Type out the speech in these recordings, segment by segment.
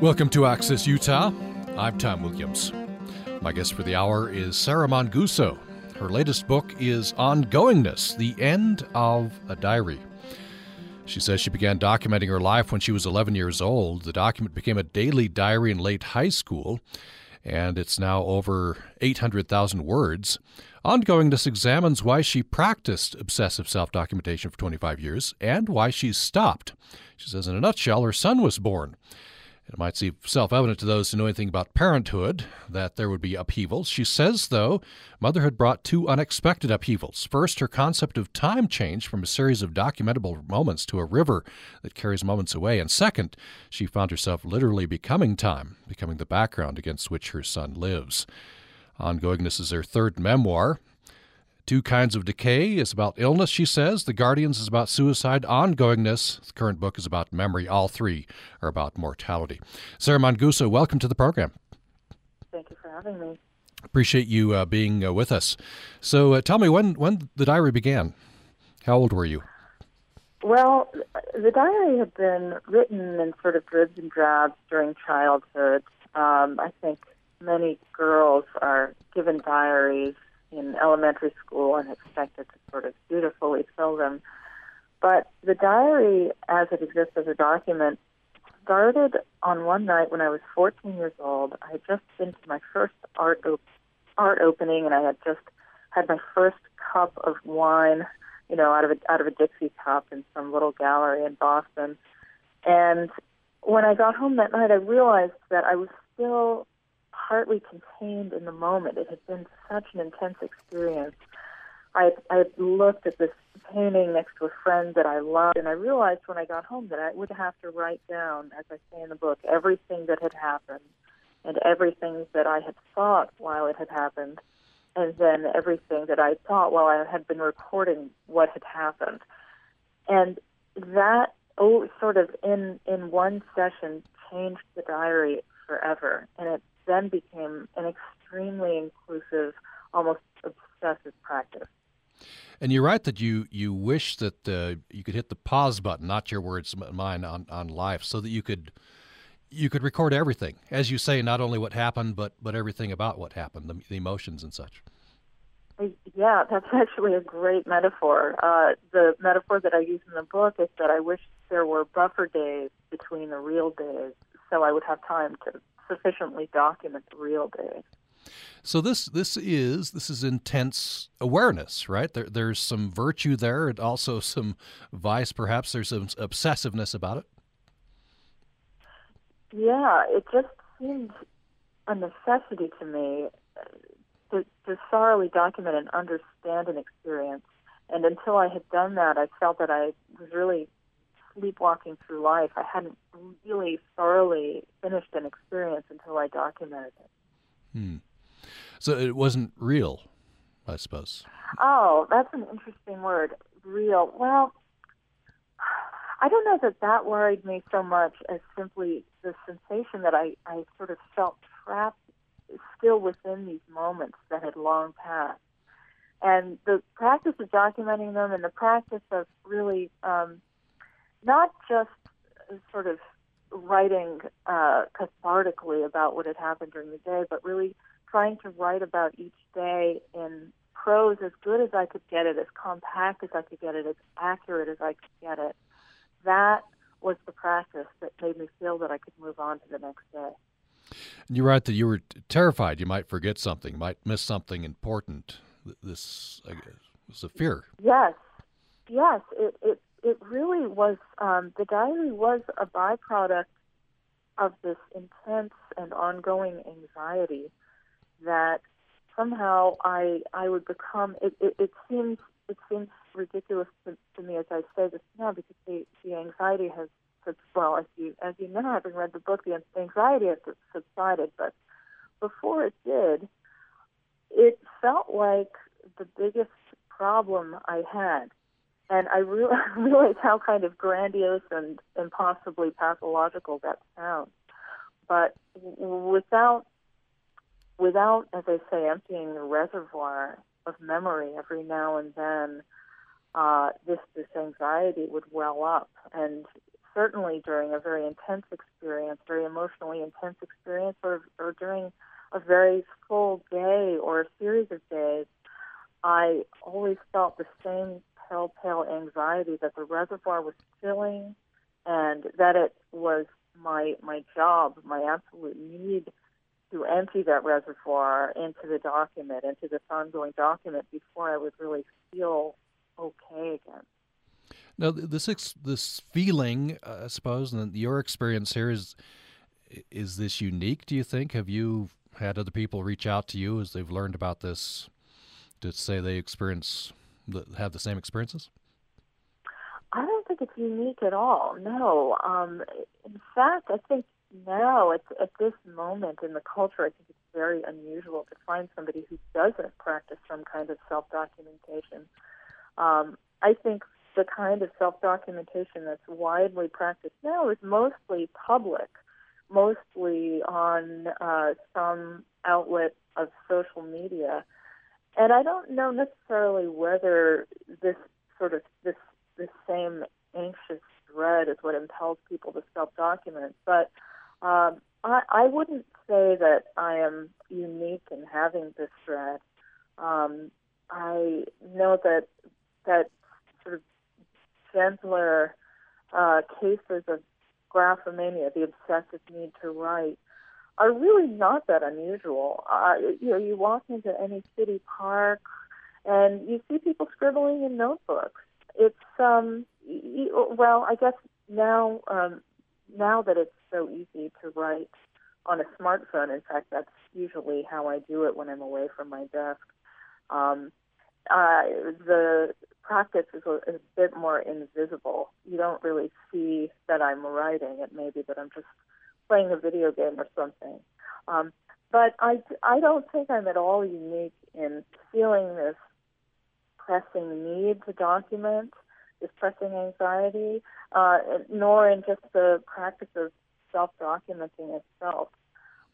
Welcome to Access Utah. I'm Tom Williams. My guest for the hour is Sarah Manguso. Her latest book is Ongoingness The End of a Diary. She says she began documenting her life when she was 11 years old. The document became a daily diary in late high school, and it's now over 800,000 words. Ongoingness examines why she practiced obsessive self documentation for 25 years and why she stopped. She says, in a nutshell, her son was born. It might seem self evident to those who know anything about parenthood that there would be upheavals. She says, though, motherhood brought two unexpected upheavals. First, her concept of time changed from a series of documentable moments to a river that carries moments away. And second, she found herself literally becoming time, becoming the background against which her son lives. Ongoingness is her third memoir. Two Kinds of Decay is about illness, she says. The Guardians is about suicide. Ongoingness, the current book is about memory. All three are about mortality. Sarah Manguso, welcome to the program. Thank you for having me. Appreciate you uh, being uh, with us. So uh, tell me when, when the diary began. How old were you? Well, the diary had been written in sort of dribs and drabs during childhood. Um, I think many girls are given diaries in elementary school and expected to sort of dutifully fill them. But the diary, as it exists as a document, started on one night when I was 14 years old. I had just been to my first art op- art opening, and I had just had my first cup of wine, you know, out of a out of a Dixie cup in some little gallery in Boston. And when I got home that night, I realized that I was still partly contained in the moment. It had been such an intense experience. I I looked at this painting next to a friend that I loved, and I realized when I got home that I would have to write down, as I say in the book, everything that had happened, and everything that I had thought while it had happened, and then everything that I thought while I had been recording what had happened, and that oh sort of in in one session changed the diary forever, and it then became an extremely inclusive, almost obsessive practice. And you're right that you you wish that uh, you could hit the pause button, not your words, mine, on, on life, so that you could you could record everything, as you say, not only what happened, but but everything about what happened, the, the emotions and such. Yeah, that's actually a great metaphor. Uh, the metaphor that I use in the book is that I wish there were buffer days between the real days, so I would have time to sufficiently document the real day. So this this is this is intense awareness, right? There, there's some virtue there, and also some vice. Perhaps there's some obsessiveness about it. Yeah, it just seemed a necessity to me uh, to, to thoroughly document and understand an experience. And until I had done that, I felt that I was really sleepwalking through life. I hadn't really thoroughly finished an experience until I documented it. Hmm. So it wasn't real, I suppose. Oh, that's an interesting word. Real. Well, I don't know that that worried me so much as simply the sensation that I, I sort of felt trapped still within these moments that had long passed. And the practice of documenting them and the practice of really um, not just sort of writing uh, cathartically about what had happened during the day, but really trying to write about each day in prose as good as I could get it, as compact as I could get it, as accurate as I could get it. That was the practice that made me feel that I could move on to the next day. You write that you were terrified you might forget something, might miss something important. This I guess, was a fear. Yes, yes. It, it it really was um, the diary was a byproduct of this intense and ongoing anxiety that somehow I I would become. It, it, it seems it seems ridiculous to, to me as I say this now because the the anxiety has well as you as you know having read the book the anxiety has subsided but before it did it felt like the biggest problem I had and I re- realize how kind of grandiose and impossibly pathological that sounds. But without, without, as I say, emptying the reservoir of memory every now and then, uh, this this anxiety would well up, and certainly during a very intense experience, very emotionally intense experience, or, or during a very full day or a series of days, I always felt the same telltale anxiety that the reservoir was filling and that it was my my job, my absolute need to empty that reservoir into the document, into this ongoing document before I would really feel okay again. Now, this this feeling, uh, I suppose, and your experience here is is this unique? Do you think? Have you had other people reach out to you as they've learned about this to say they experience have the same experiences? I don't think it's unique at all. No, um, in fact, I think now at at this moment in the culture, I think it's very unusual to find somebody who doesn't practice some kind of self documentation. Um, I think the kind of self documentation that's widely practiced now is mostly public, mostly on uh, some outlet of social media. And I don't know necessarily whether this sort of this this same anxious dread is what impels people to self document, but um, I, I wouldn't say that I am unique in having this dread. Um, I know that that sort of gentler uh, cases of graphomania, the obsessive need to write, are really not that unusual. Uh, you know, you walk into any city park and you see people scribbling in notebooks. It's um, well, I guess now um, now that it's so easy to write on a smartphone. In fact, that's usually how I do it when I'm away from my desk. Um, uh, the practice is a, a bit more invisible. You don't really see that I'm writing. It may be that I'm just playing a video game or something. Um, but I, I don't think I'm at all unique in feeling this pressing need to document, this pressing anxiety, uh, nor in just the practice of self-documenting itself.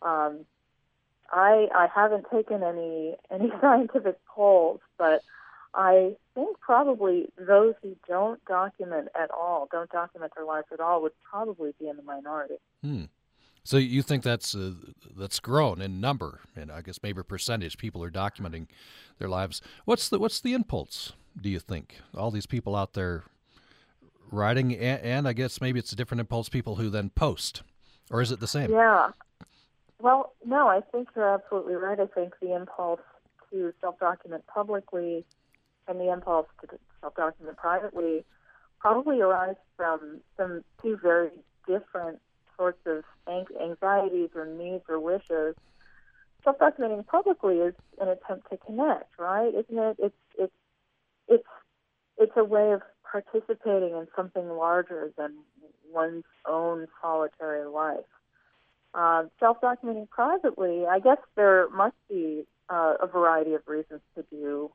Um, I I haven't taken any any scientific polls, but I think probably those who don't document at all, don't document their lives at all, would probably be in the minority. Hmm. So you think that's uh, that's grown in number, and I guess maybe percentage people are documenting their lives. What's the what's the impulse? Do you think all these people out there writing, and, and I guess maybe it's a different impulse people who then post, or is it the same? Yeah. Well, no, I think you're absolutely right. I think the impulse to self-document publicly and the impulse to self-document privately probably arise from some two very different sorts of anxieties or needs or wishes. Self-documenting publicly is an attempt to connect, right? Isn't it? It's it's it's it's a way of participating in something larger than one's own solitary life. Uh, self-documenting privately, I guess there must be uh, a variety of reasons to do,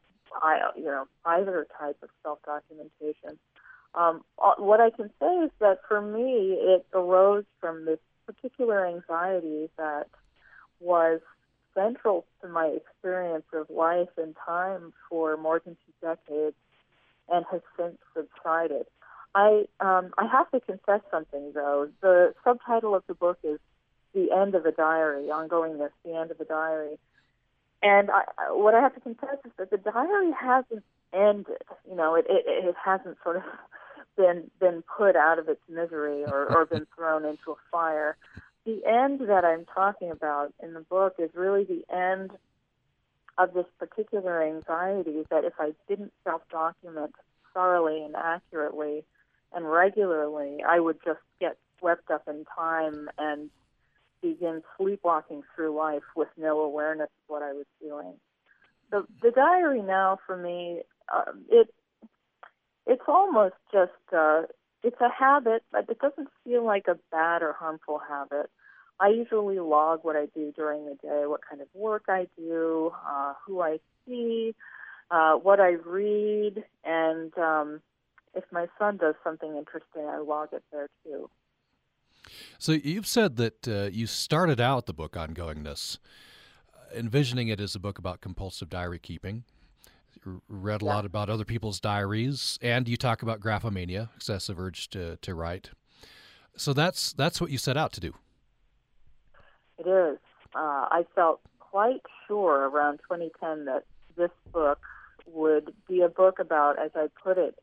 you know, either type of self-documentation. Um, uh, what I can say is that for me, it arose from this particular anxiety that was central to my experience of life and time for more than two decades and has since subsided. I um, I have to confess something though. The subtitle of the book is "The End of a Diary," ongoingness, the end of a diary. And I, what I have to confess is that the diary hasn't ended. You know, it it, it hasn't sort of been been put out of its misery or, or been thrown into a fire. The end that I'm talking about in the book is really the end of this particular anxiety that if I didn't self document thoroughly and accurately and regularly, I would just get swept up in time and begin sleepwalking through life with no awareness of what I was doing. The the diary now for me, uh, it it's almost just uh, it's a habit, but it doesn't feel like a bad or harmful habit. I usually log what I do during the day, what kind of work I do, uh, who I see, uh, what I read, and um, if my son does something interesting, I log it there too. So you've said that uh, you started out the book Ongoingness, uh, envisioning it as a book about compulsive diary keeping. Read a yeah. lot about other people's diaries, and you talk about graphomania, excessive urge to, to write. So that's that's what you set out to do. It is. Uh, I felt quite sure around 2010 that this book would be a book about, as I put it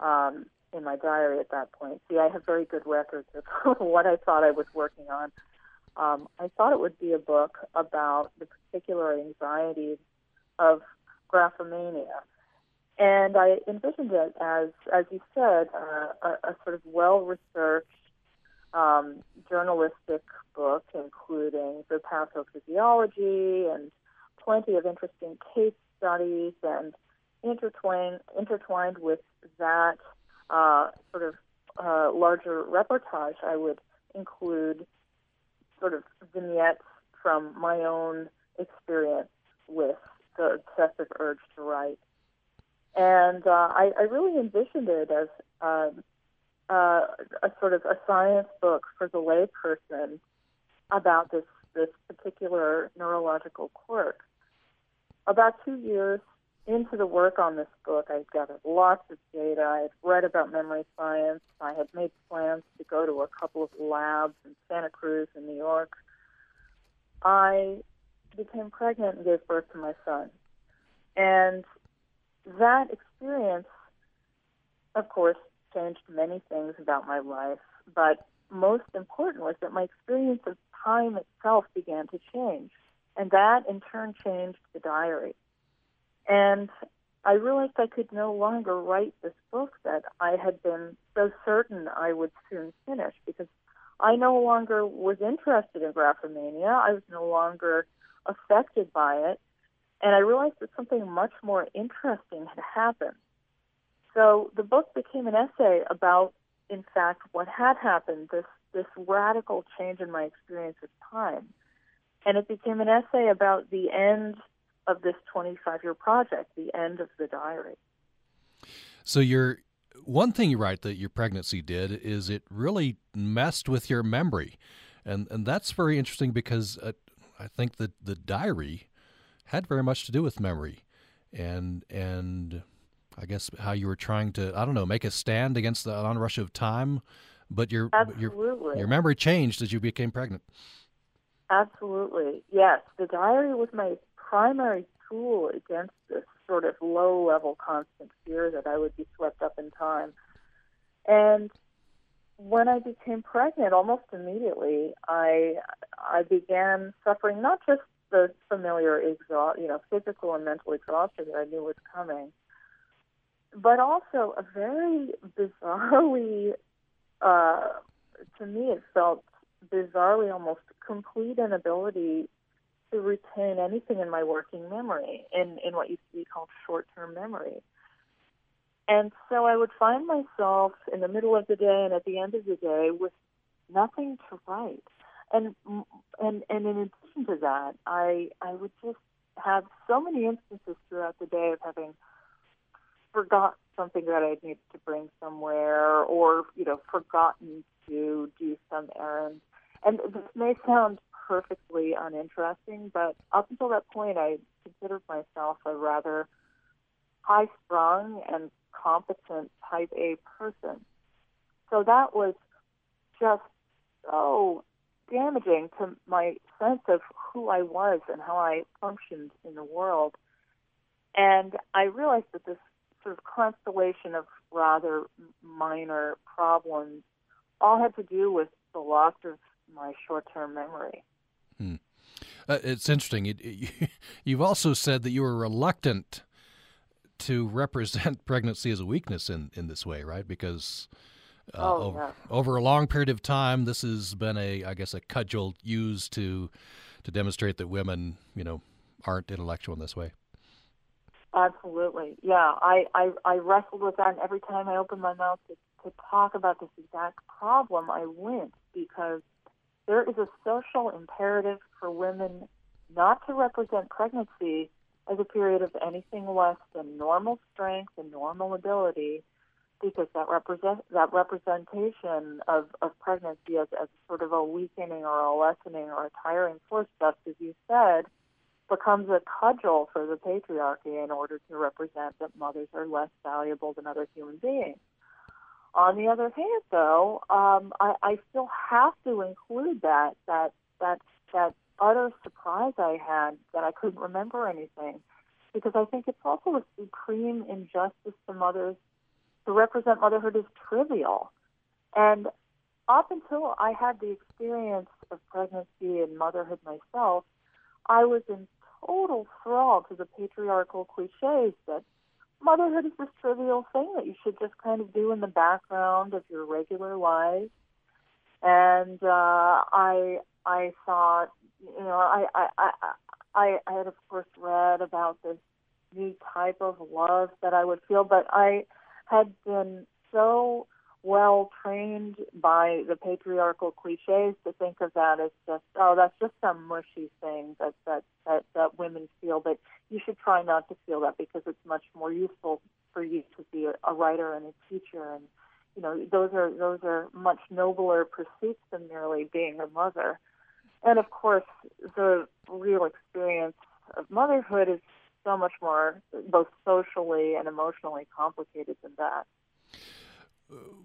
um, in my diary at that point. See, I have very good records of what I thought I was working on. Um, I thought it would be a book about the particular anxieties of graphomania. And I envisioned it as, as you said, uh, a, a sort of well-researched um, journalistic book, including the pathophysiology and plenty of interesting case studies, and intertwined intertwined with that uh, sort of uh, larger reportage, I would include sort of vignettes from my own experience with the obsessive urge to write. And uh, I, I really envisioned it as um, uh, a sort of a science book for the layperson about this this particular neurological quirk. About two years into the work on this book, I gathered lots of data. I had read about memory science. I had made plans to go to a couple of labs in Santa Cruz and New York. I became pregnant and gave birth to my son. And that experience, of course, changed many things about my life, but most important was that my experience of time itself began to change. And that in turn changed the diary. And I realized I could no longer write this book that I had been so certain I would soon finish because I no longer was interested in graphomania. I was no longer affected by it. And I realized that something much more interesting had happened. So the book became an essay about, in fact, what had happened, this, this radical change in my experience with time. And it became an essay about the end of this 25 year project, the end of the diary. So your one thing you write that your pregnancy did is it really messed with your memory, and and that's very interesting because uh, I think that the diary had very much to do with memory, and and I guess how you were trying to I don't know make a stand against the onrush of time, but your your your memory changed as you became pregnant. Absolutely, yes. The diary was my primary tool against this sort of low level constant fear that I would be swept up in time. And when I became pregnant, almost immediately, I I began suffering not just the familiar exhaust, you know, physical and mental exhaustion that I knew was coming, but also a very bizarrely, uh, to me, it felt bizarrely almost complete inability to retain anything in my working memory, in, in what used to be called short term memory. And so I would find myself in the middle of the day and at the end of the day with nothing to write. And and and in addition to that, I I would just have so many instances throughout the day of having forgot something that I needed to bring somewhere, or you know, forgotten to do some errand. And this may sound perfectly uninteresting, but up until that point, I considered myself a rather high strung and competent type A person. So that was just so damaging to my sense of who I was and how I functioned in the world. And I realized that this sort of constellation of rather minor problems all had to do with the loss of my short term memory. Hmm. Uh, it's interesting. It, it, you've also said that you were reluctant to represent pregnancy as a weakness in, in this way, right? Because uh, oh, over, yeah. over a long period of time, this has been a, I guess, a cudgel used to to demonstrate that women, you know, aren't intellectual in this way. Absolutely, yeah. I, I, I wrestled with that, and every time I opened my mouth to, to talk about this exact problem, I went because there is a social imperative for women not to represent pregnancy as a period of anything less than normal strength and normal ability, because that represent that representation of, of pregnancy as, as sort of a weakening or a lessening or a tiring force, just as you said, becomes a cudgel for the patriarchy in order to represent that mothers are less valuable than other human beings. On the other hand, though, um, I, I still have to include that that that that utter surprise I had that I couldn't remember anything, because I think it's also a supreme injustice to mothers to represent motherhood as trivial. And up until I had the experience of pregnancy and motherhood myself, I was in total thrall to the patriarchal cliches that motherhood is this trivial thing that you should just kind of do in the background of your regular life. And uh, I I thought, you know, I I I I, I had of course read about this new type of love that I would feel, but I had been so well trained by the patriarchal cliches to think of that as just oh that's just some mushy thing that that that, that women feel but you should try not to feel that because it's much more useful for you to be a, a writer and a teacher. And you know those are those are much nobler pursuits than merely being a mother and of course the real experience of motherhood is so much more both socially and emotionally complicated than that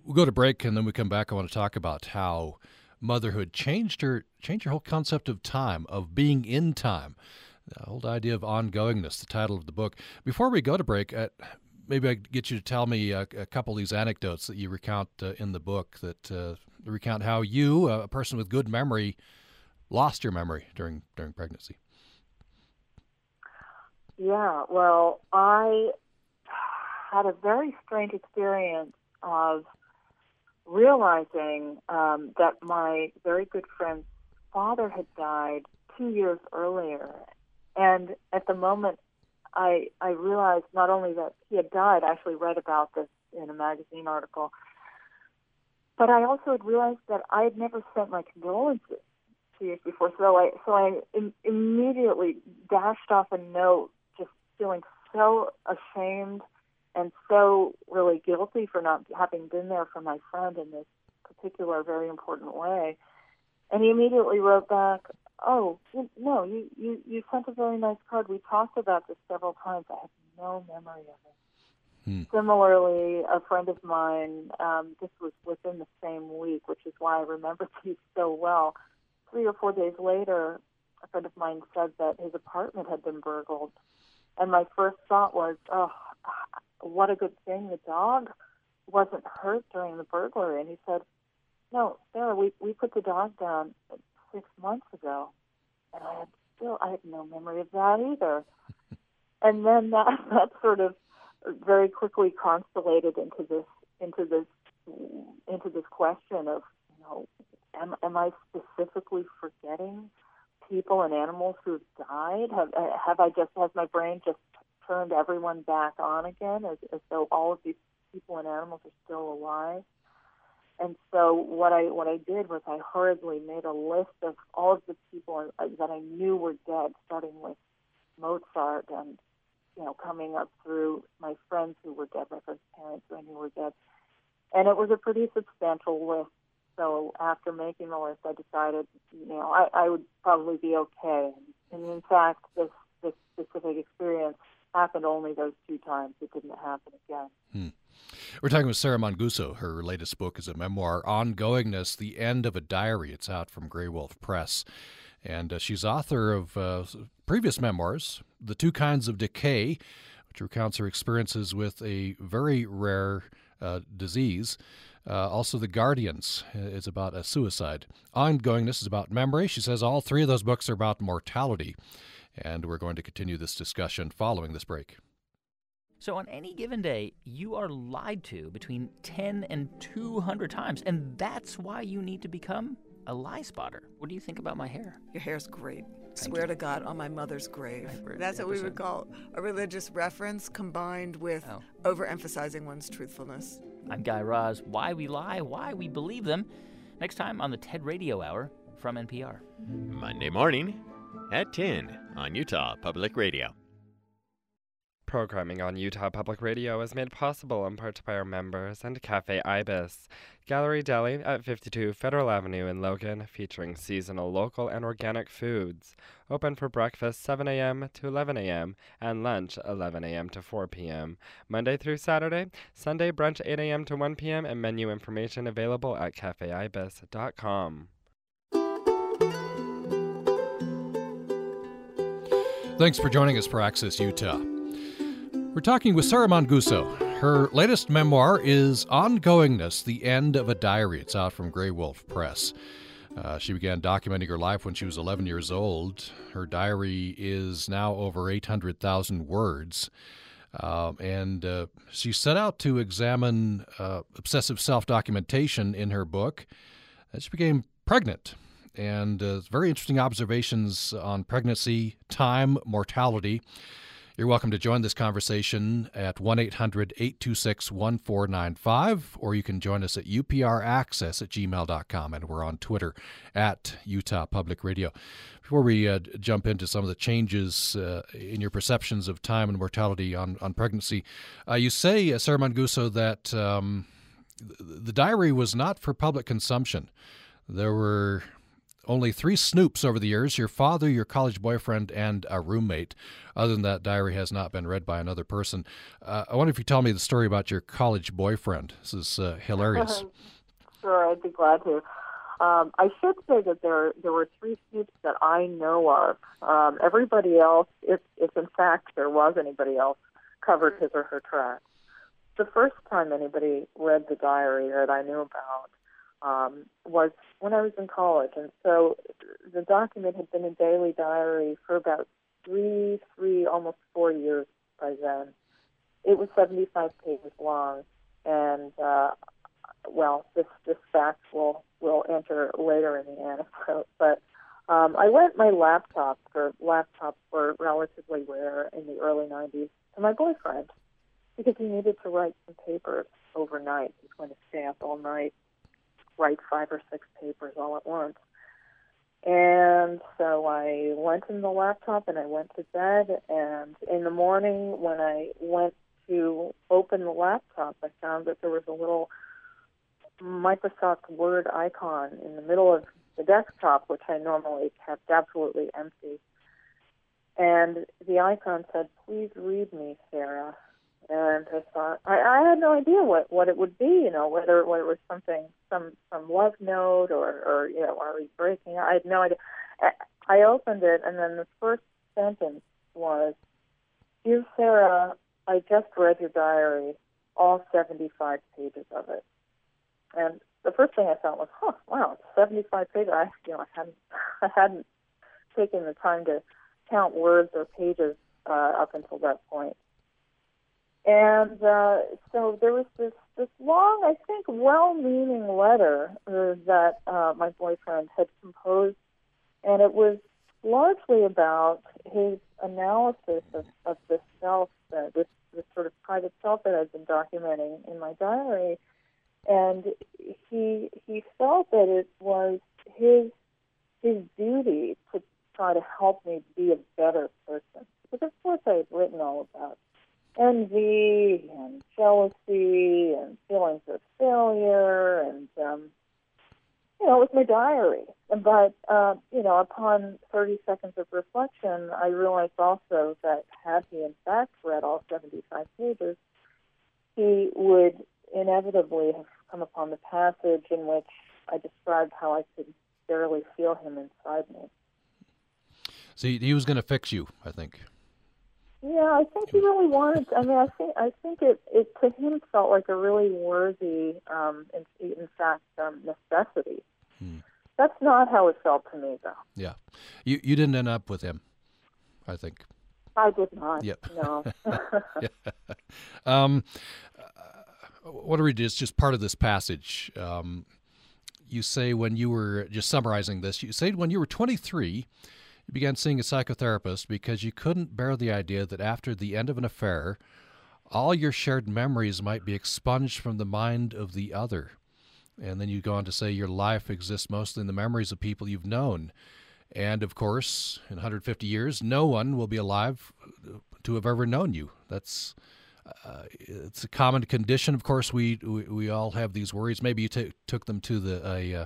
we'll go to break and then we come back. I want to talk about how motherhood changed her changed your whole concept of time, of being in time. The old idea of ongoingness, the title of the book. Before we go to break, uh, maybe I get you to tell me a, a, couple of these anecdotes that you recount uh, in the book that uh, recount how you, a person with good memory, lost your memory during during pregnancy. Yeah, well, I had a very strange experience of realizing um, that my very good friend's father had died two years earlier. And at the moment, I, I realized not only that he had died, I actually read about this in a magazine article, but I also had realized that I had never sent my condolences two years before. So I, so I Im- immediately dashed off a note, just feeling so ashamed and so really guilty for not having been there for my friend in this particular very important way. And he immediately wrote back, "Oh, no, you you you sent a very nice card. We talked about this several times. I have no memory of it." Hmm. Similarly, a friend of mine, um, this was within the same week, which is why I remember these so well. Three or four days later, a friend of mine said that his apartment had been burgled. And my first thought was, oh, what a good thing the dog wasn't hurt during the burglary. And he said, no, Sarah, we, we put the dog down six months ago. And I had still, I had no memory of that either. and then that, that sort of very quickly constellated into this, into this, into this question of, you know, am, am I specifically forgetting people and animals who have died? Have, uh, have I just, has my brain just turned everyone back on again as, as though all of these people and animals are still alive. And so what I what I did was I hurriedly made a list of all of the people uh, that I knew were dead, starting with Mozart and you know coming up through my friends who were dead, my friends' parents who I knew were dead, and it was a pretty substantial list. So after making the list, I decided you know I, I would probably be okay. And in fact, this this specific experience happened only those two times. It didn't happen again. Hmm. We're talking with Sarah Manguso. Her latest book is a memoir, Ongoingness, The End of a Diary. It's out from Graywolf Press. And uh, she's author of uh, previous memoirs, The Two Kinds of Decay, which recounts her experiences with a very rare uh, disease. Uh, also, The Guardians is about a suicide. Ongoingness is about memory. She says all three of those books are about mortality. And we're going to continue this discussion following this break. So, on any given day, you are lied to between 10 and 200 times, and that's why you need to become a lie spotter. What do you think about my hair? Your hair's great. Thank Swear you. to God, on my mother's grave. That's what we would call a religious reference combined with oh. overemphasizing one's truthfulness. I'm Guy Raz. Why we lie, why we believe them. Next time on the TED Radio Hour from NPR. Monday morning at 10 on Utah Public Radio. Programming on Utah Public Radio is made possible in part by our members and Cafe Ibis, Gallery Deli at 52 Federal Avenue in Logan, featuring seasonal local and organic foods. Open for breakfast 7 a.m. to 11 a.m. and lunch 11 a.m. to 4 p.m. Monday through Saturday, Sunday brunch 8 a.m. to 1 p.m. and menu information available at cafeibis.com. Thanks for joining us for Access Utah. We're talking with Sarah Manguso. Her latest memoir is Ongoingness The End of a Diary. It's out from Graywolf Press. Uh, she began documenting her life when she was 11 years old. Her diary is now over 800,000 words. Uh, and uh, she set out to examine uh, obsessive self documentation in her book. She became pregnant and uh, very interesting observations on pregnancy, time, mortality. You're welcome to join this conversation at 1 800 826 1495, or you can join us at upraccess at gmail.com, and we're on Twitter at Utah Public Radio. Before we uh, jump into some of the changes uh, in your perceptions of time and mortality on, on pregnancy, uh, you say, uh, Sarah Manguso, that um, the diary was not for public consumption. There were only three snoops over the years your father, your college boyfriend, and a roommate. Other than that, diary has not been read by another person. Uh, I wonder if you tell me the story about your college boyfriend. This is uh, hilarious. sure, I'd be glad to. Um, I should say that there there were three snoops that I know of. Um, everybody else, if if in fact there was anybody else, covered his or her tracks. The first time anybody read the diary that I knew about um, was when I was in college, and so the document had been a daily diary for about three, three, almost four years by then. It was 75 pages long, and uh, well, this this fact will will enter later in the anecdote, but. Um, I lent my laptop, for laptops were relatively rare in the early 90s, to my boyfriend because he needed to write some papers overnight. He was going to stay up all night write five or six papers all at once. And so I went in the laptop and I went to bed. And in the morning, when I went to open the laptop, I found that there was a little Microsoft Word icon in the middle of the desktop, which I normally kept absolutely empty. And the icon said, Please read me, Sarah and I thought I, I had no idea what what it would be, you know, whether whether it was something some some love note or or you know are we breaking? I had no idea. I opened it, and then the first sentence was, "Dear Sarah, I just read your diary, all 75 pages of it." And the first thing I thought was, "Huh, wow, 75 pages." I you know I hadn't I hadn't taken the time to count words or pages uh, up until that point. And uh, so there was this this long, I think, well-meaning letter uh, that uh, my boyfriend had composed, and it was largely about his analysis of, of the self, uh, this this sort of private self that I've been documenting in my diary, and he he felt that it was his his duty to try to help me be a better person. Because of course I had written all about envy and jealousy and feelings of failure and um you know, it was my diary. But uh, you know, upon 30 seconds of reflection, I realized also that had he in fact read all 75 pages, he would inevitably have come upon the passage in which I described how I could barely feel him inside me. See, he was going to fix you, I think. Yeah, I think he really wanted. I mean, I think I think it it to him felt like a really worthy, um, in, in fact, um, necessity. Hmm. That's not how it felt to me, though. Yeah, you you didn't end up with him, I think. I did not. Yeah. No. yeah. Um, uh, what are we? It's just part of this passage. Um, you say when you were just summarizing this, you say when you were 23 you began seeing a psychotherapist because you couldn't bear the idea that after the end of an affair, all your shared memories might be expunged from the mind of the other. And then you go on to say your life exists mostly in the memories of people you've known. And of course, in 150 years, no one will be alive to have ever known you. That's uh, it's a common condition. Of course, we, we, we all have these worries. Maybe you t- took them to the a, uh,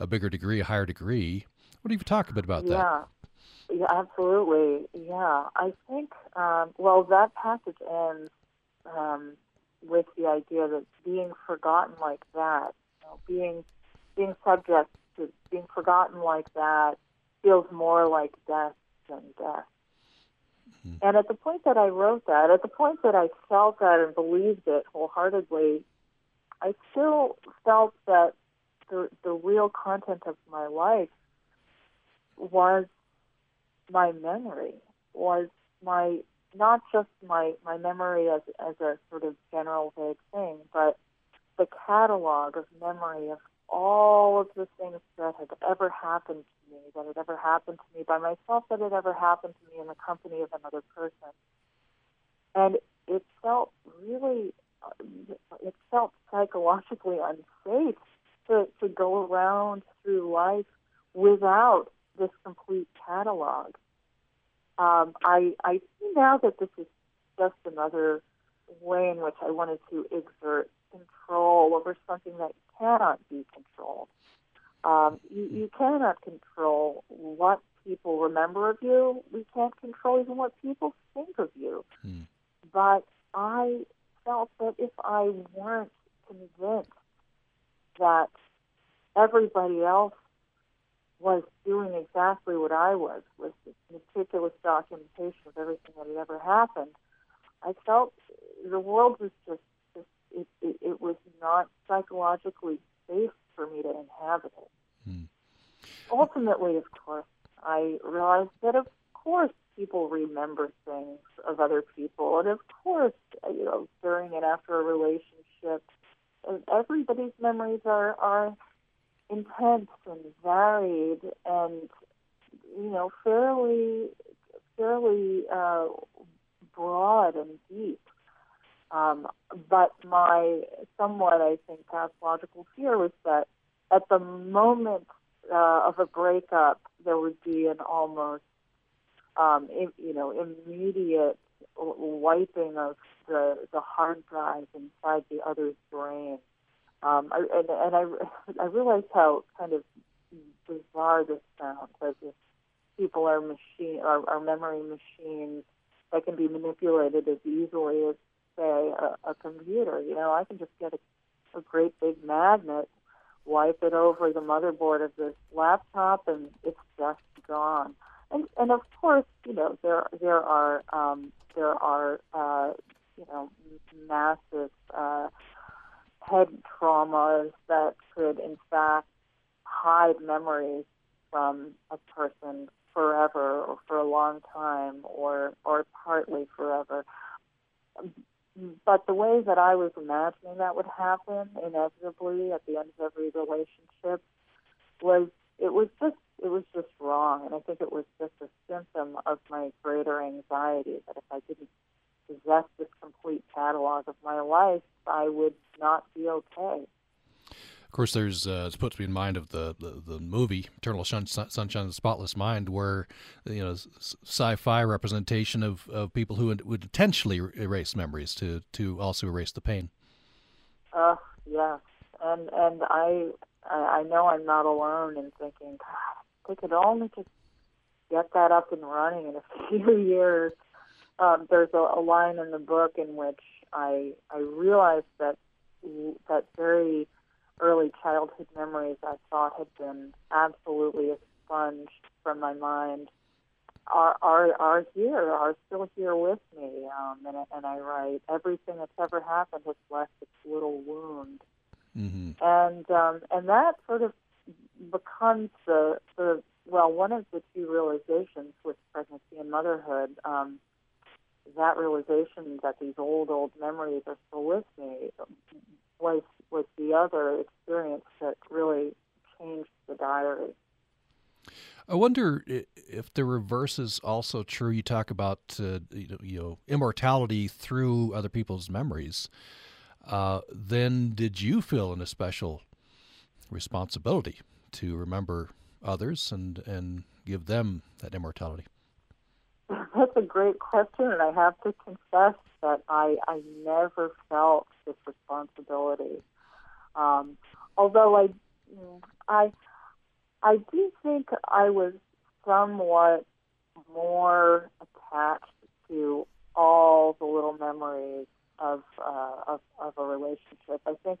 a bigger degree, a higher degree. What do you talk a bit about yeah. that? Yeah, absolutely. Yeah, I think. Um, well, that passage ends um, with the idea that being forgotten like that, you know, being being subject to being forgotten like that, feels more like death than death. Mm-hmm. And at the point that I wrote that, at the point that I felt that and believed it wholeheartedly, I still felt that the the real content of my life was my memory, was my not just my my memory as as a sort of general vague thing, but the catalog of memory of all of the things that had ever happened to me, that had ever happened to me by myself, that had ever happened to me in the company of another person. And it felt really, it felt psychologically unsafe to, to go around through life without this complete catalog. Um, I, I see now that this is just another way in which I wanted to exert control over something that cannot be controlled. Um, you, you cannot control what people remember of you. We can't control even what people think of you. Hmm. But I felt that if I weren't convinced that everybody else was doing exactly what I was, with meticulous documentation of everything that had ever happened, I felt the world was just it, it, it was not psychologically safe for me to inhabit it. Hmm. Ultimately, of course, I realized that of course people remember things of other people, and of course, you know, during and after a relationship, everybody's memories are are intense and varied, and you know, fairly fairly uh, broad and deep. Um, but my somewhat, I think, pathological fear was that at the moment uh, of a breakup, there would be an almost, um, in, you know, immediate wiping of the the hard drive inside the other's brain. Um, and, and I, I realized how kind of bizarre this sounds, as if people are machine, are, are memory machines that can be manipulated as easily as say, a, a computer. You know, I can just get a, a great big magnet, wipe it over the motherboard of this laptop, and it's just gone. And and of course, you know, there there are um, there are uh, you know massive uh, head traumas that could in fact hide memories from a person forever or for a long time or or partly forever. But the way that I was imagining that would happen inevitably at the end of every relationship was it was just it was just wrong. And I think it was just a symptom of my greater anxiety that if I didn't possess this complete catalog of my life I would not be okay Of course, there's uh, it puts me in mind of the the, the movie Eternal Sun, Sunshine of the Spotless Mind, where you know sci-fi representation of, of people who would, would intentionally erase memories to to also erase the pain. Uh, yeah, and and I I know I'm not alone in thinking, God, they could only just get that up and running in a few years. Um, there's a, a line in the book in which I I realized that that very early childhood memories I thought had been absolutely expunged from my mind are are are here, are still here with me. Um, and and I write everything that's ever happened has left its little wound, mm-hmm. and um, and that sort of becomes the the well one of the two realizations with pregnancy and motherhood. Um, that realization that these old old memories are still with me was was the other experience that really changed the diary. I wonder if the reverse is also true. You talk about uh, you, know, you, know, immortality through other people's memories. Uh, then, did you feel an especial responsibility to remember others and and give them that immortality? That's a great question, and I have to confess that I I never felt this responsibility. Um, although I I I do think I was somewhat more attached to all the little memories of uh, of, of a relationship. I think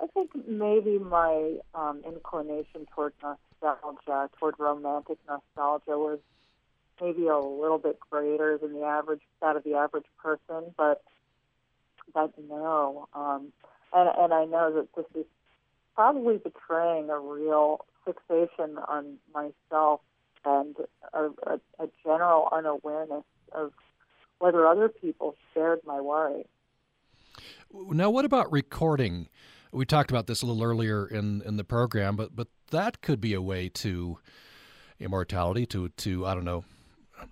I think maybe my um, inclination toward nostalgia, toward romantic nostalgia, was maybe a little bit greater than the average that of the average person, but but no. Um, and and I know that this is probably betraying a real fixation on myself and a, a, a general unawareness of whether other people shared my worry. Now, what about recording? We talked about this a little earlier in, in the program, but but that could be a way to immortality to to I don't know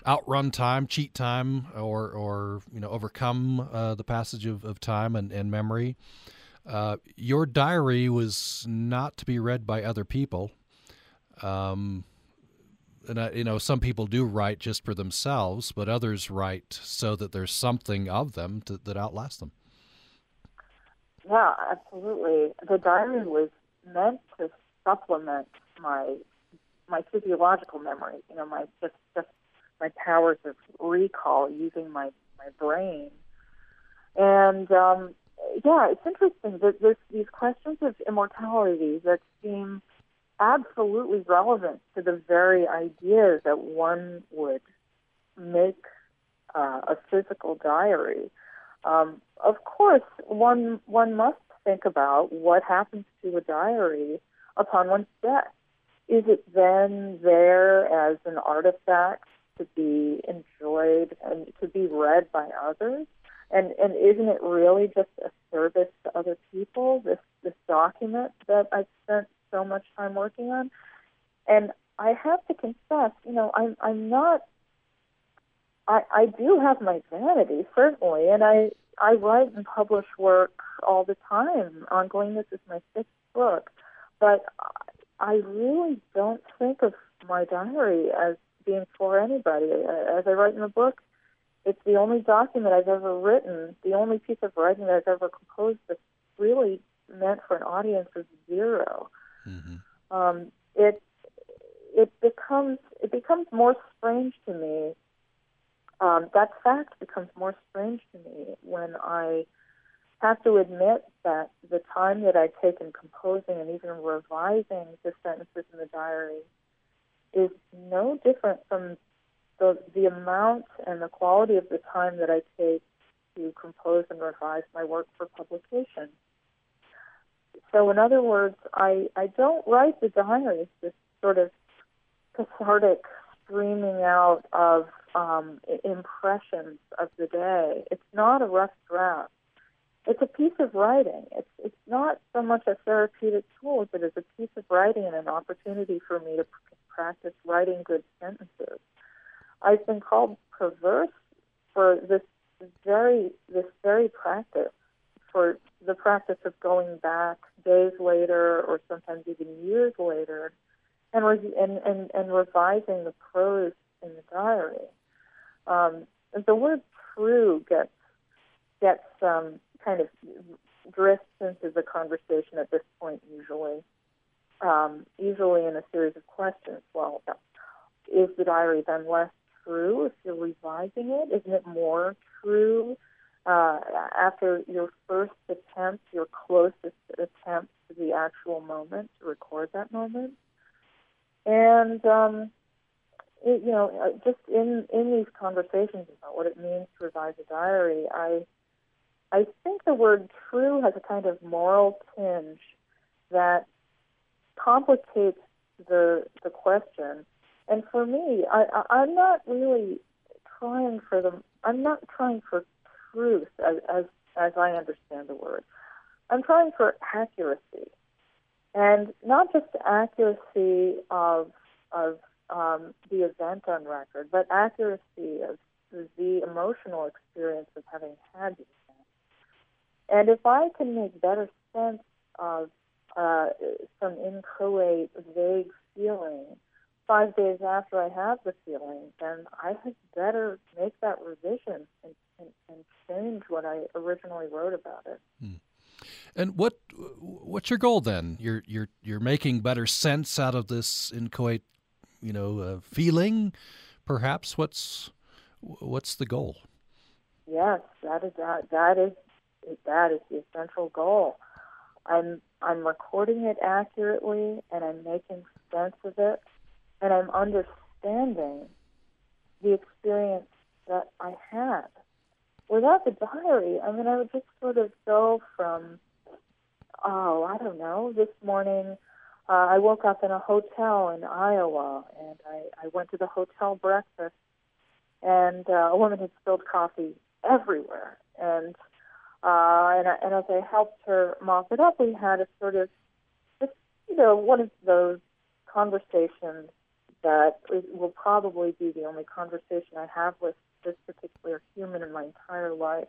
outrun time, cheat time, or or you know overcome uh, the passage of, of time and, and memory. Uh, your diary was not to be read by other people. Um, and uh, you know, some people do write just for themselves, but others write so that there's something of them to, that outlasts them. Yeah, absolutely. The diary was meant to supplement my my physiological memory. You know, my just just my powers of recall using my my brain. And um, yeah, it's interesting that these questions of immortality that seem absolutely relevant to the very idea that one would make uh, a physical diary. Um, of course, one one must think about what happens to a diary upon one's death. Is it then there as an artifact to be enjoyed and to be read by others? And and isn't it really just a service to other people? This this document that I've spent so much time working on. And I have to confess, you know, I'm I'm not I I do have my vanity, certainly, and I I write and publish work all the time. Ongoingness is my sixth book. But I really don't think of my diary as being for anybody. As I write in the book, it's the only document I've ever written, the only piece of writing that I've ever composed that's really meant for an audience of zero. Mm-hmm. Um, it it becomes it becomes more strange to me. Um, that fact becomes more strange to me when I have to admit that the time that I take in composing and even revising the sentences in the diary is no different from the the amount and the quality of the time that I take to compose and revise my work for publication. So, in other words, I, I don't write the diary as this sort of cathartic streaming out of um, impressions of the day. It's not a rough draft. It's a piece of writing. It's it's not so much a therapeutic tool as it is a piece of writing and an opportunity for me to practice writing good sentences. I've been called perverse for this very this very practice for the practice of going back days later or sometimes even years later and, and, and, and revising the prose in the diary. Um, the word true gets, gets um, kind of drifts into the conversation at this point usually, um, usually in a series of questions. Well, is the diary then less true if you're revising it? Isn't it more true uh, after your first attempt, your closest attempt to the actual moment, to record that moment. And, um, it, you know, uh, just in, in these conversations about what it means to revise a diary, I, I think the word true has a kind of moral tinge that complicates the, the question. And for me, I, I, I'm not really trying for the, I'm not trying for truth as, as, as I understand the word. I'm trying for accuracy, and not just accuracy of of um, the event on record, but accuracy of the emotional experience of having had the. And if I can make better sense of uh, some inchoate, vague feeling five days after I have the feeling, then I had better make that revision and, and, and change what I originally wrote about it. Hmm. And what what's your goal then? You're you're you're making better sense out of this inchoate, you know, uh, feeling. Perhaps what's what's the goal? Yes, that is that that is that is the essential goal. I'm I'm recording it accurately and I'm making sense of it and I'm understanding the experience that I had. Without the diary, I mean, I would just sort of go from, oh, I don't know, this morning uh, I woke up in a hotel in Iowa and I, I went to the hotel breakfast and uh, a woman had spilled coffee everywhere. And uh, and, and as I helped her mop it up, we had a sort of, just, you know, one of those conversations that will probably be the only conversation I have with this particular human in my entire life.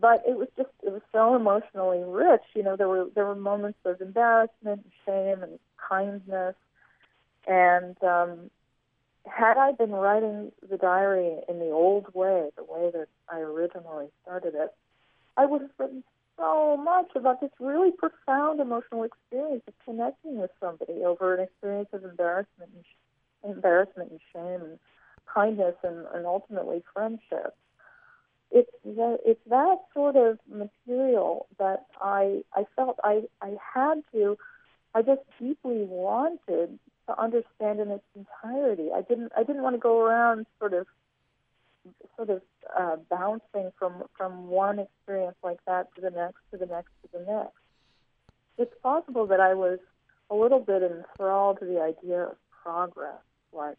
But it was just it was so emotionally rich. You know, there were there were moments of embarrassment and shame and kindness. And um had I been writing the diary in the old way, the way that I originally started it, I would have written so much about this really profound emotional experience of connecting with somebody over an experience of embarrassment and sh- embarrassment and shame and kindness and, and ultimately friendship. It's that it's that sort of material that I I felt I I had to I just deeply wanted to understand in its entirety. I didn't I didn't want to go around sort of sort of uh, bouncing from from one experience like that to the next to the next to the next. It's possible that I was a little bit enthralled to the idea of progress, like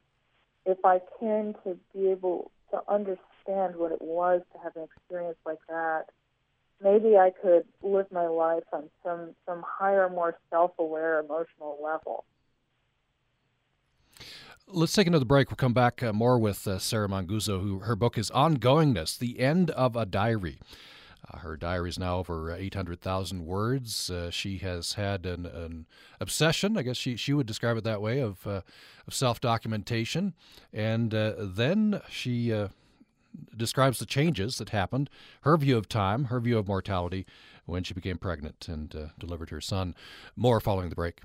if I can to be able to understand what it was to have an experience like that, maybe I could live my life on some some higher, more self-aware emotional level. Let's take another break. We'll come back uh, more with uh, Sarah Manguso, who her book is Ongoingness: The End of a Diary. Uh, her diary is now over 800,000 words. Uh, she has had an, an, obsession, I guess she, she would describe it that way, of, uh, of self documentation. And uh, then she describes the changes that happened, her view of time, her view of mortality when she became pregnant and delivered her son. More following the break.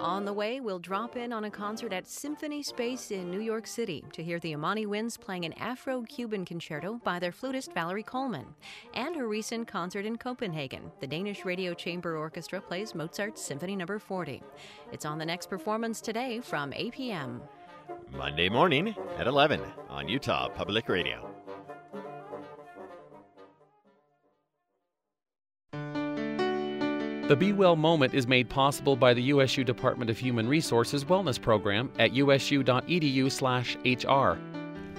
On the way, we'll drop in on a concert at Symphony Space in New York City to hear the Imani Winds playing an Afro Cuban concerto by their flutist Valerie Coleman. And a recent concert in Copenhagen. The Danish Radio Chamber Orchestra plays Mozart's Symphony No. 40. It's on the next performance today from 8 p.m. Monday morning at 11 on Utah Public Radio. The Be Well moment is made possible by the USU Department of Human Resources Wellness Program at usu.edu/hr.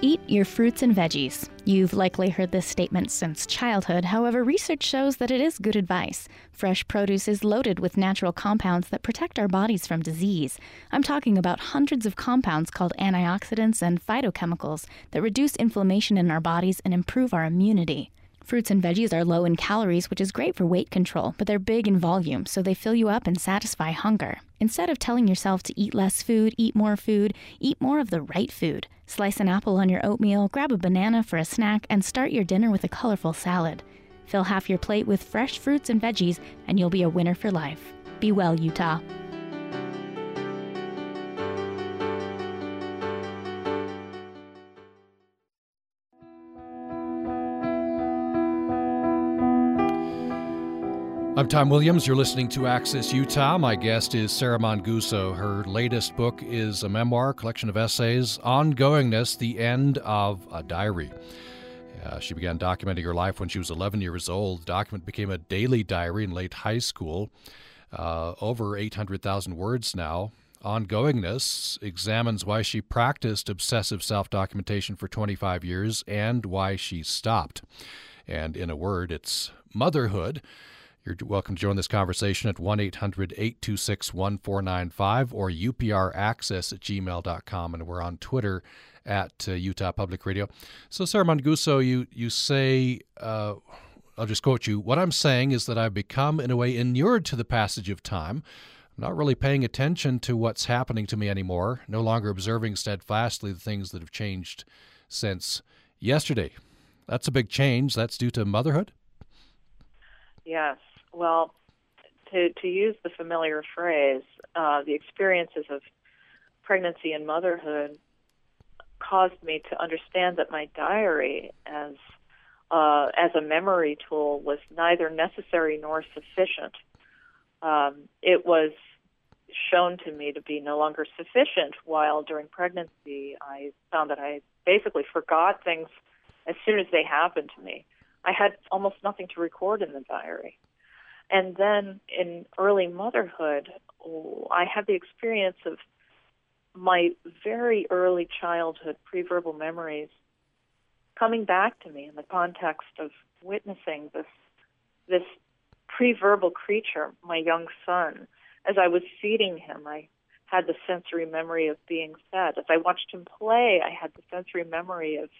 Eat your fruits and veggies. You've likely heard this statement since childhood. However, research shows that it is good advice. Fresh produce is loaded with natural compounds that protect our bodies from disease. I'm talking about hundreds of compounds called antioxidants and phytochemicals that reduce inflammation in our bodies and improve our immunity. Fruits and veggies are low in calories, which is great for weight control, but they're big in volume, so they fill you up and satisfy hunger. Instead of telling yourself to eat less food, eat more food, eat more of the right food. Slice an apple on your oatmeal, grab a banana for a snack, and start your dinner with a colorful salad. Fill half your plate with fresh fruits and veggies, and you'll be a winner for life. Be well, Utah. I'm Tom Williams. You're listening to Access Utah. My guest is Sarah Manguso. Her latest book is a memoir, collection of essays, Ongoingness, The End of a Diary. Uh, she began documenting her life when she was 11 years old. The document became a daily diary in late high school. Uh, over 800,000 words now. Ongoingness examines why she practiced obsessive self documentation for 25 years and why she stopped. And in a word, it's motherhood. You're welcome to join this conversation at 1 800 826 1495 or upraccess at gmail.com. And we're on Twitter at uh, Utah Public Radio. So, Sarah Manguso, you, you say, uh, I'll just quote you. What I'm saying is that I've become, in a way, inured to the passage of time. I'm not really paying attention to what's happening to me anymore, no longer observing steadfastly the things that have changed since yesterday. That's a big change. That's due to motherhood? Yes. Well, to, to use the familiar phrase, uh, the experiences of pregnancy and motherhood caused me to understand that my diary as uh, as a memory tool was neither necessary nor sufficient. Um, it was shown to me to be no longer sufficient while during pregnancy I found that I basically forgot things as soon as they happened to me. I had almost nothing to record in the diary. And then in early motherhood, I had the experience of my very early childhood pre-verbal memories coming back to me in the context of witnessing this this pre-verbal creature, my young son. As I was feeding him, I had the sensory memory of being fed. As I watched him play, I had the sensory memory of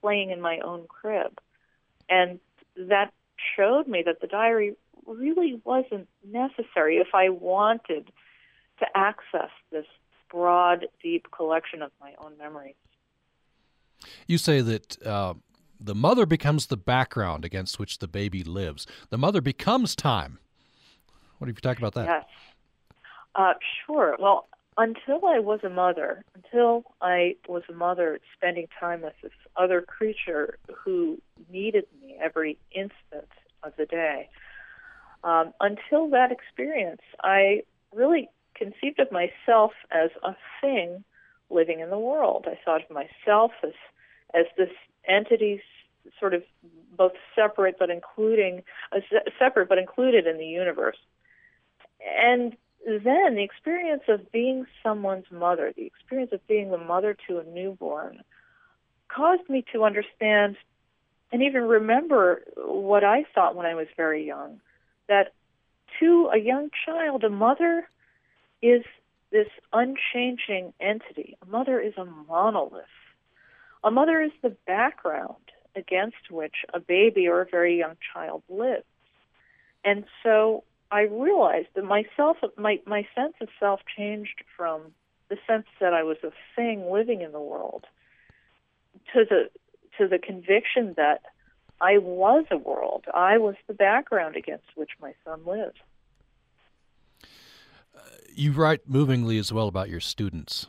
playing in my own crib. And that showed me that the diary really wasn't necessary if I wanted to access this broad, deep collection of my own memories. You say that uh, the mother becomes the background against which the baby lives. The mother becomes time. What have you talk about that? Yes. Uh, sure. Well, until I was a mother, until I was a mother spending time with this other creature who needed me every instant of the day, um, until that experience, I really conceived of myself as a thing living in the world. I thought of myself as as this entity, sort of both separate but including uh, separate but included in the universe. And then the experience of being someone's mother, the experience of being the mother to a newborn, caused me to understand and even remember what I thought when I was very young that to a young child, a mother is this unchanging entity. A mother is a monolith. A mother is the background against which a baby or a very young child lives. And so I realized that myself, my, my sense of self changed from the sense that I was a thing living in the world to the to the conviction that I was a world. I was the background against which my son lived you write movingly as well about your students,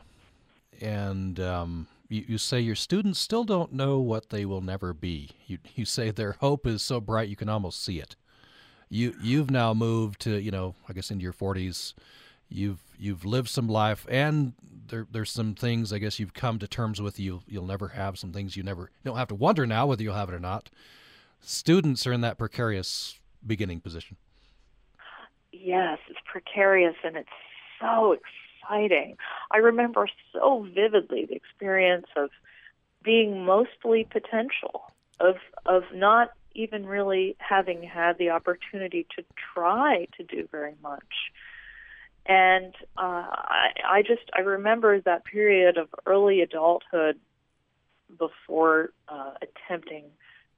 and um, you, you, say your students still don't know what they will never be. You you say their hope is so bright you can almost see it. You you've now moved to you know I guess into your forties. You've you've lived some life, and there there's some things I guess you've come to terms with. You you'll never have some things you never you don't have to wonder now whether you'll have it or not. Students are in that precarious beginning position. Yes, it's precarious and it's so exciting. I remember so vividly the experience of being mostly potential, of of not even really having had the opportunity to try to do very much. And uh, I, I just I remember that period of early adulthood before uh, attempting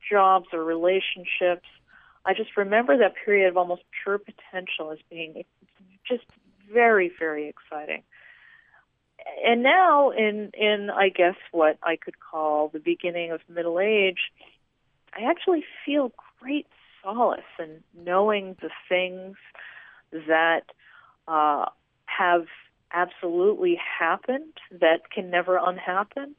jobs or relationships. I just remember that period of almost pure potential as being just very, very exciting. And now, in in I guess what I could call the beginning of middle age, I actually feel great solace in knowing the things that uh, have absolutely happened that can never unhappen,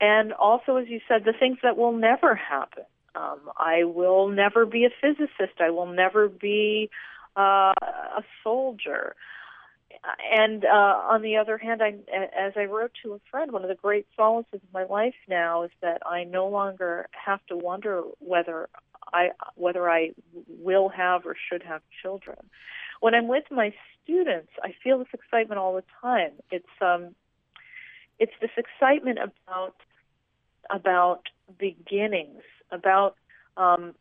and also, as you said, the things that will never happen. Um, I will never be a physicist. I will never be uh, a soldier and uh, on the other hand, I, as I wrote to a friend, one of the great solaces of my life now is that I no longer have to wonder whether I whether I will have or should have children. When I'm with my students, I feel this excitement all the time. It's um, it's this excitement about about beginnings, about um,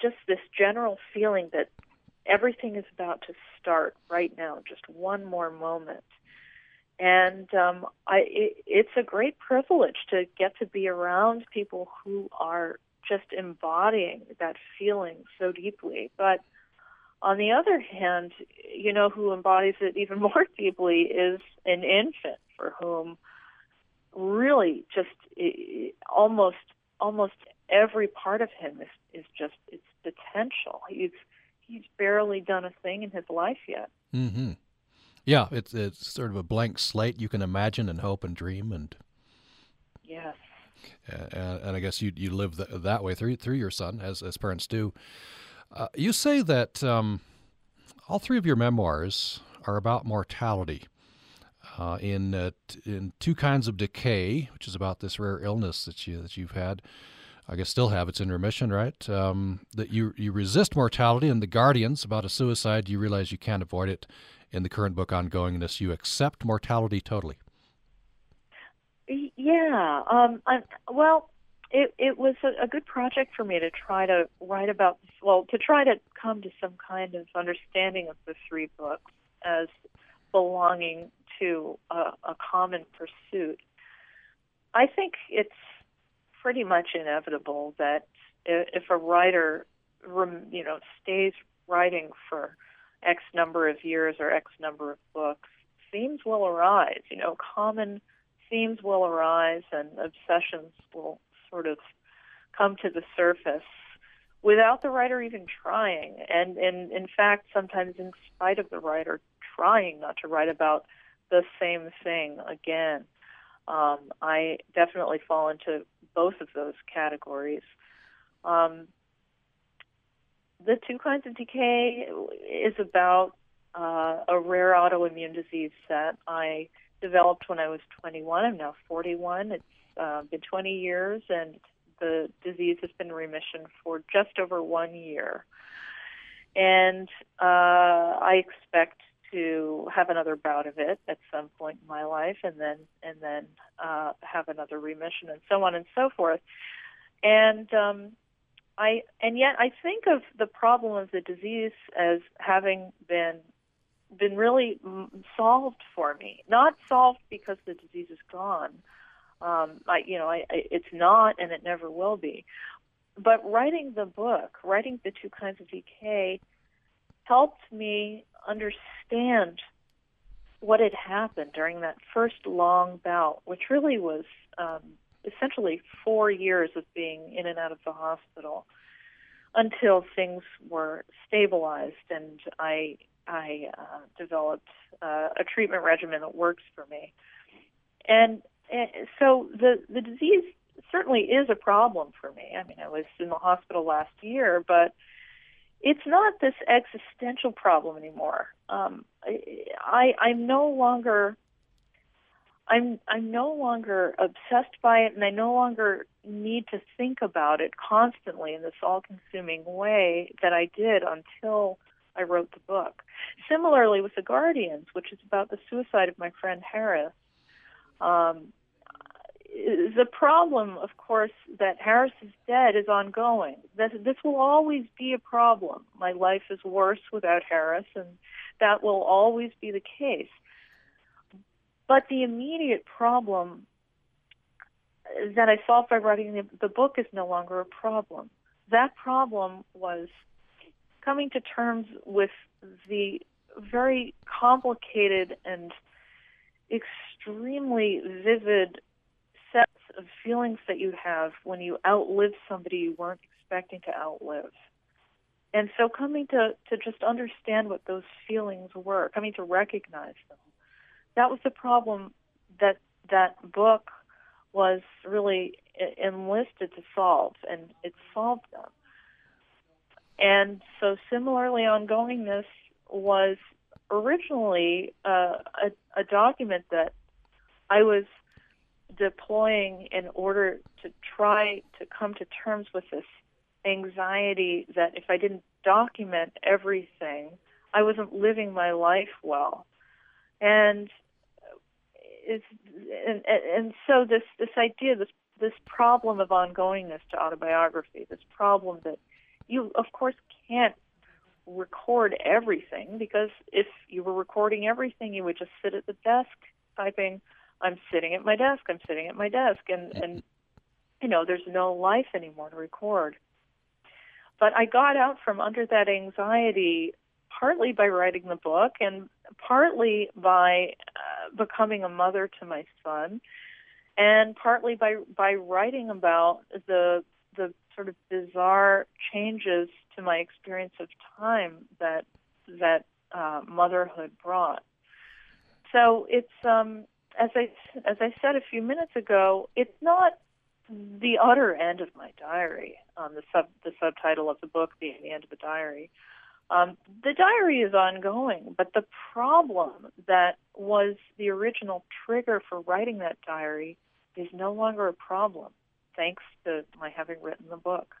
just this general feeling that everything is about to start right now, just one more moment. And um, I, it, it's a great privilege to get to be around people who are just embodying that feeling so deeply. But on the other hand, you know, who embodies it even more deeply is an infant for whom really just almost almost every part of him is is just its potential. He's he's barely done a thing in his life yet. Mm-hmm. Yeah, it's it's sort of a blank slate. You can imagine and hope and dream and yes. And, and I guess you you live that way through through your son as as parents do. Uh, you say that um, all three of your memoirs are about mortality. Uh, in uh, t- in two kinds of decay, which is about this rare illness that you that you've had, I guess still have. It's in remission, right? Um, that you you resist mortality, and the Guardians about a suicide. You realize you can't avoid it. In the current book, ongoingness, you accept mortality totally. Yeah. Um, I, well, it it was a, a good project for me to try to write about. Well, to try to come to some kind of understanding of the three books as belonging to a, a common pursuit. I think it's pretty much inevitable that if a writer, you know, stays writing for X number of years or X number of books, themes will arise. You know, common themes will arise and obsessions will sort of come to the surface without the writer even trying. And, and in fact, sometimes in spite of the writer trying not to write about the same thing again. Um, I definitely fall into both of those categories. Um, the two kinds of decay is about uh, a rare autoimmune disease that I developed when I was 21. I'm now 41. It's uh, been 20 years, and the disease has been in remission for just over one year. And uh, I expect to have another bout of it at some point in my life, and then and then uh, have another remission, and so on and so forth. And um, I and yet I think of the problem of the disease as having been been really solved for me. Not solved because the disease is gone. Um, I, you know, I, I, it's not, and it never will be. But writing the book, writing the two kinds of decay, helped me understand what had happened during that first long bout, which really was um, essentially four years of being in and out of the hospital until things were stabilized and I I uh, developed uh, a treatment regimen that works for me. And, and so the the disease certainly is a problem for me. I mean, I was in the hospital last year, but it's not this existential problem anymore. Um, I, I'm no longer I'm I'm no longer obsessed by it, and I no longer need to think about it constantly in this all-consuming way that I did until I wrote the book. Similarly, with the Guardians, which is about the suicide of my friend Harris. Um, the problem, of course, that Harris is dead is ongoing. This, this will always be a problem. My life is worse without Harris, and that will always be the case. But the immediate problem that I solved by writing the, the book is no longer a problem. That problem was coming to terms with the very complicated and extremely vivid sets of feelings that you have when you outlive somebody you weren't expecting to outlive. And so coming to, to just understand what those feelings were, coming to recognize them, that was the problem that that book was really enlisted to solve, and it solved them. And so, similarly, ongoingness was originally uh, a, a document that I was deploying in order to try to come to terms with this anxiety that if I didn't document everything, I wasn't living my life well. And it's and, and so this this idea this this problem of ongoingness to autobiography, this problem that you of course can't record everything because if you were recording everything you would just sit at the desk typing i'm sitting at my desk i'm sitting at my desk and and you know, there's no life anymore to record. But I got out from under that anxiety partly by writing the book and partly by uh, becoming a mother to my son and partly by by writing about the the sort of bizarre changes to my experience of time that that uh, motherhood brought. So it's um, as I as I said a few minutes ago, it's not the utter end of my diary. Um, the sub the subtitle of the book being the end of the diary. Um, the diary is ongoing, but the problem that was the original trigger for writing that diary is no longer a problem, thanks to my having written the book.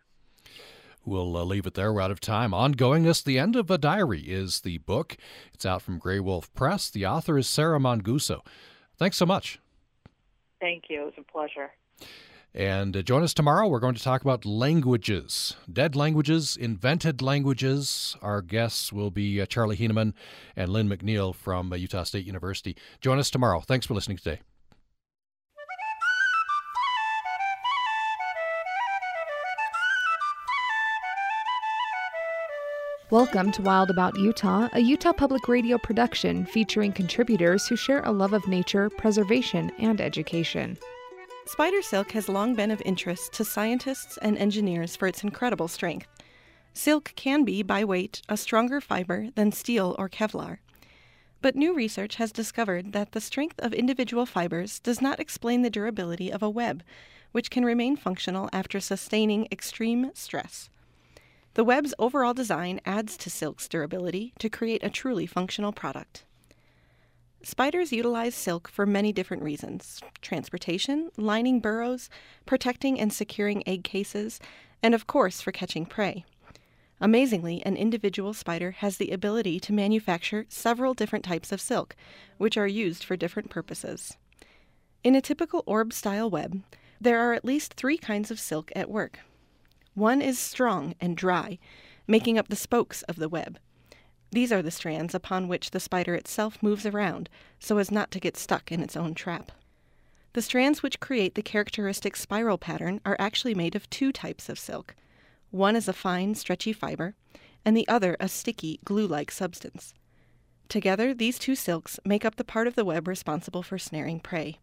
We'll uh, leave it there. We're out of time. Ongoingness, The End of a Diary is the book. It's out from Graywolf Press. The author is Sarah Manguso. Thanks so much. Thank you. It was a pleasure. And uh, join us tomorrow. We're going to talk about languages, dead languages, invented languages. Our guests will be uh, Charlie Huenemann and Lynne McNeill from uh, Utah State University. Join us tomorrow. Thanks for listening today. Welcome to Wild About Utah, a Utah Public Radio production featuring contributors who share a love of nature, preservation, and education. Spider silk has long been of interest to scientists and engineers for its incredible strength. Silk can be, by weight, a stronger fiber than steel or Kevlar. But new research has discovered that the strength of individual fibers does not explain the durability of a web, which can remain functional after sustaining extreme stress. The web's overall design adds to silk's durability to create a truly functional product. Spiders utilize silk for many different reasons transportation, lining burrows, protecting and securing egg cases, and of course for catching prey. Amazingly, an individual spider has the ability to manufacture several different types of silk, which are used for different purposes. In a typical orb style web, there are at least three kinds of silk at work one is strong and dry, making up the spokes of the web. These are the strands upon which the spider itself moves around so as not to get stuck in its own trap. The strands which create the characteristic spiral pattern are actually made of two types of silk. One is a fine, stretchy fiber, and the other a sticky, glue like substance. Together, these two silks make up the part of the web responsible for snaring prey.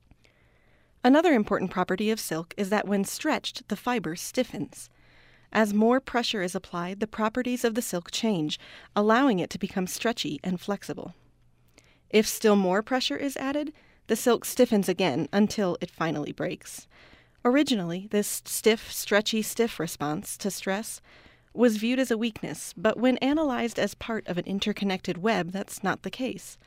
Another important property of silk is that when stretched, the fiber stiffens. As more pressure is applied, the properties of the silk change, allowing it to become stretchy and flexible. If still more pressure is added, the silk stiffens again until it finally breaks. Originally, this stiff, stretchy, stiff response to stress was viewed as a weakness, but when analyzed as part of an interconnected web, that's not the case.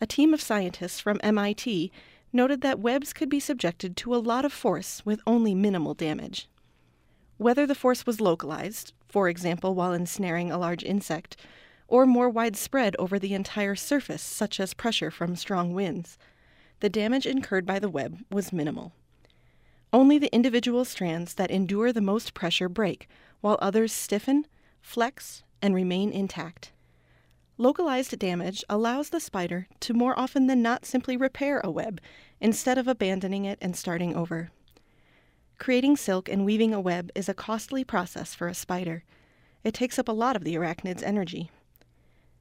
A team of scientists from MIT noted that webs could be subjected to a lot of force with only minimal damage. Whether the force was localized, for example, while ensnaring a large insect, or more widespread over the entire surface, such as pressure from strong winds, the damage incurred by the web was minimal. Only the individual strands that endure the most pressure break, while others stiffen, flex, and remain intact. Localized damage allows the spider to more often than not simply repair a web instead of abandoning it and starting over. Creating silk and weaving a web is a costly process for a spider. It takes up a lot of the arachnid's energy.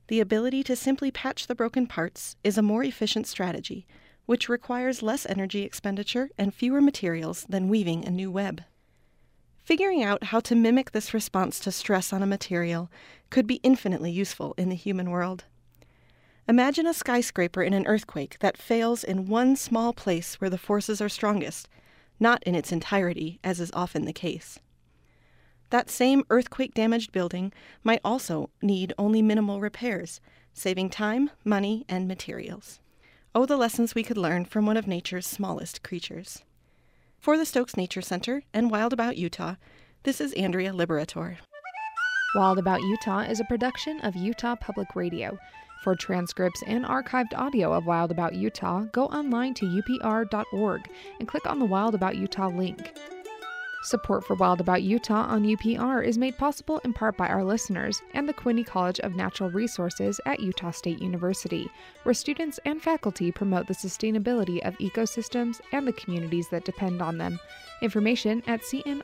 The ability to simply patch the broken parts is a more efficient strategy, which requires less energy expenditure and fewer materials than weaving a new web. Figuring out how to mimic this response to stress on a material could be infinitely useful in the human world. Imagine a skyscraper in an earthquake that fails in one small place where the forces are strongest not in its entirety, as is often the case. That same earthquake damaged building might also need only minimal repairs, saving time, money, and materials. Oh, the lessons we could learn from one of nature's smallest creatures. For the Stokes Nature Center and Wild About Utah, this is Andrea Liberatore. Wild About Utah is a production of Utah Public Radio. For transcripts and archived audio of Wild About Utah, go online to upr.org and click on the Wild About Utah link. Support for Wild About Utah on UPR is made possible in part by our listeners and the Quinney College of Natural Resources at Utah State University, where students and faculty promote the sustainability of ecosystems and the communities that depend on them. Information at cnr.usu.edu.